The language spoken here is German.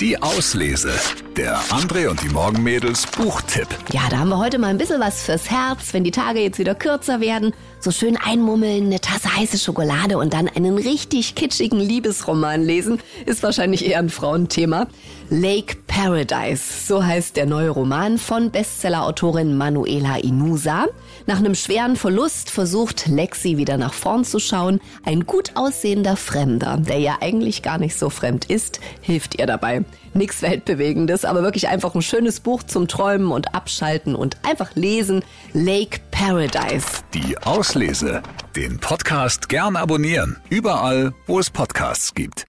Die Auslese. Der André und die Morgenmädels Buchtipp. Ja, da haben wir heute mal ein bisschen was fürs Herz, wenn die Tage jetzt wieder kürzer werden. So schön einmummeln, eine Tasse heiße Schokolade und dann einen richtig kitschigen Liebesroman lesen, ist wahrscheinlich eher ein Frauenthema. Lake Paradise, so heißt der neue Roman von Bestsellerautorin Manuela Inusa. Nach einem schweren Verlust versucht Lexi wieder nach vorn zu schauen. Ein gut aussehender Fremder, der ja eigentlich gar nicht so fremd ist, hilft ihr dabei. Nichts Weltbewegendes, aber wirklich einfach ein schönes Buch zum Träumen und Abschalten und einfach lesen. Lake Paradise. Die Auslese. Den Podcast gern abonnieren. Überall, wo es Podcasts gibt.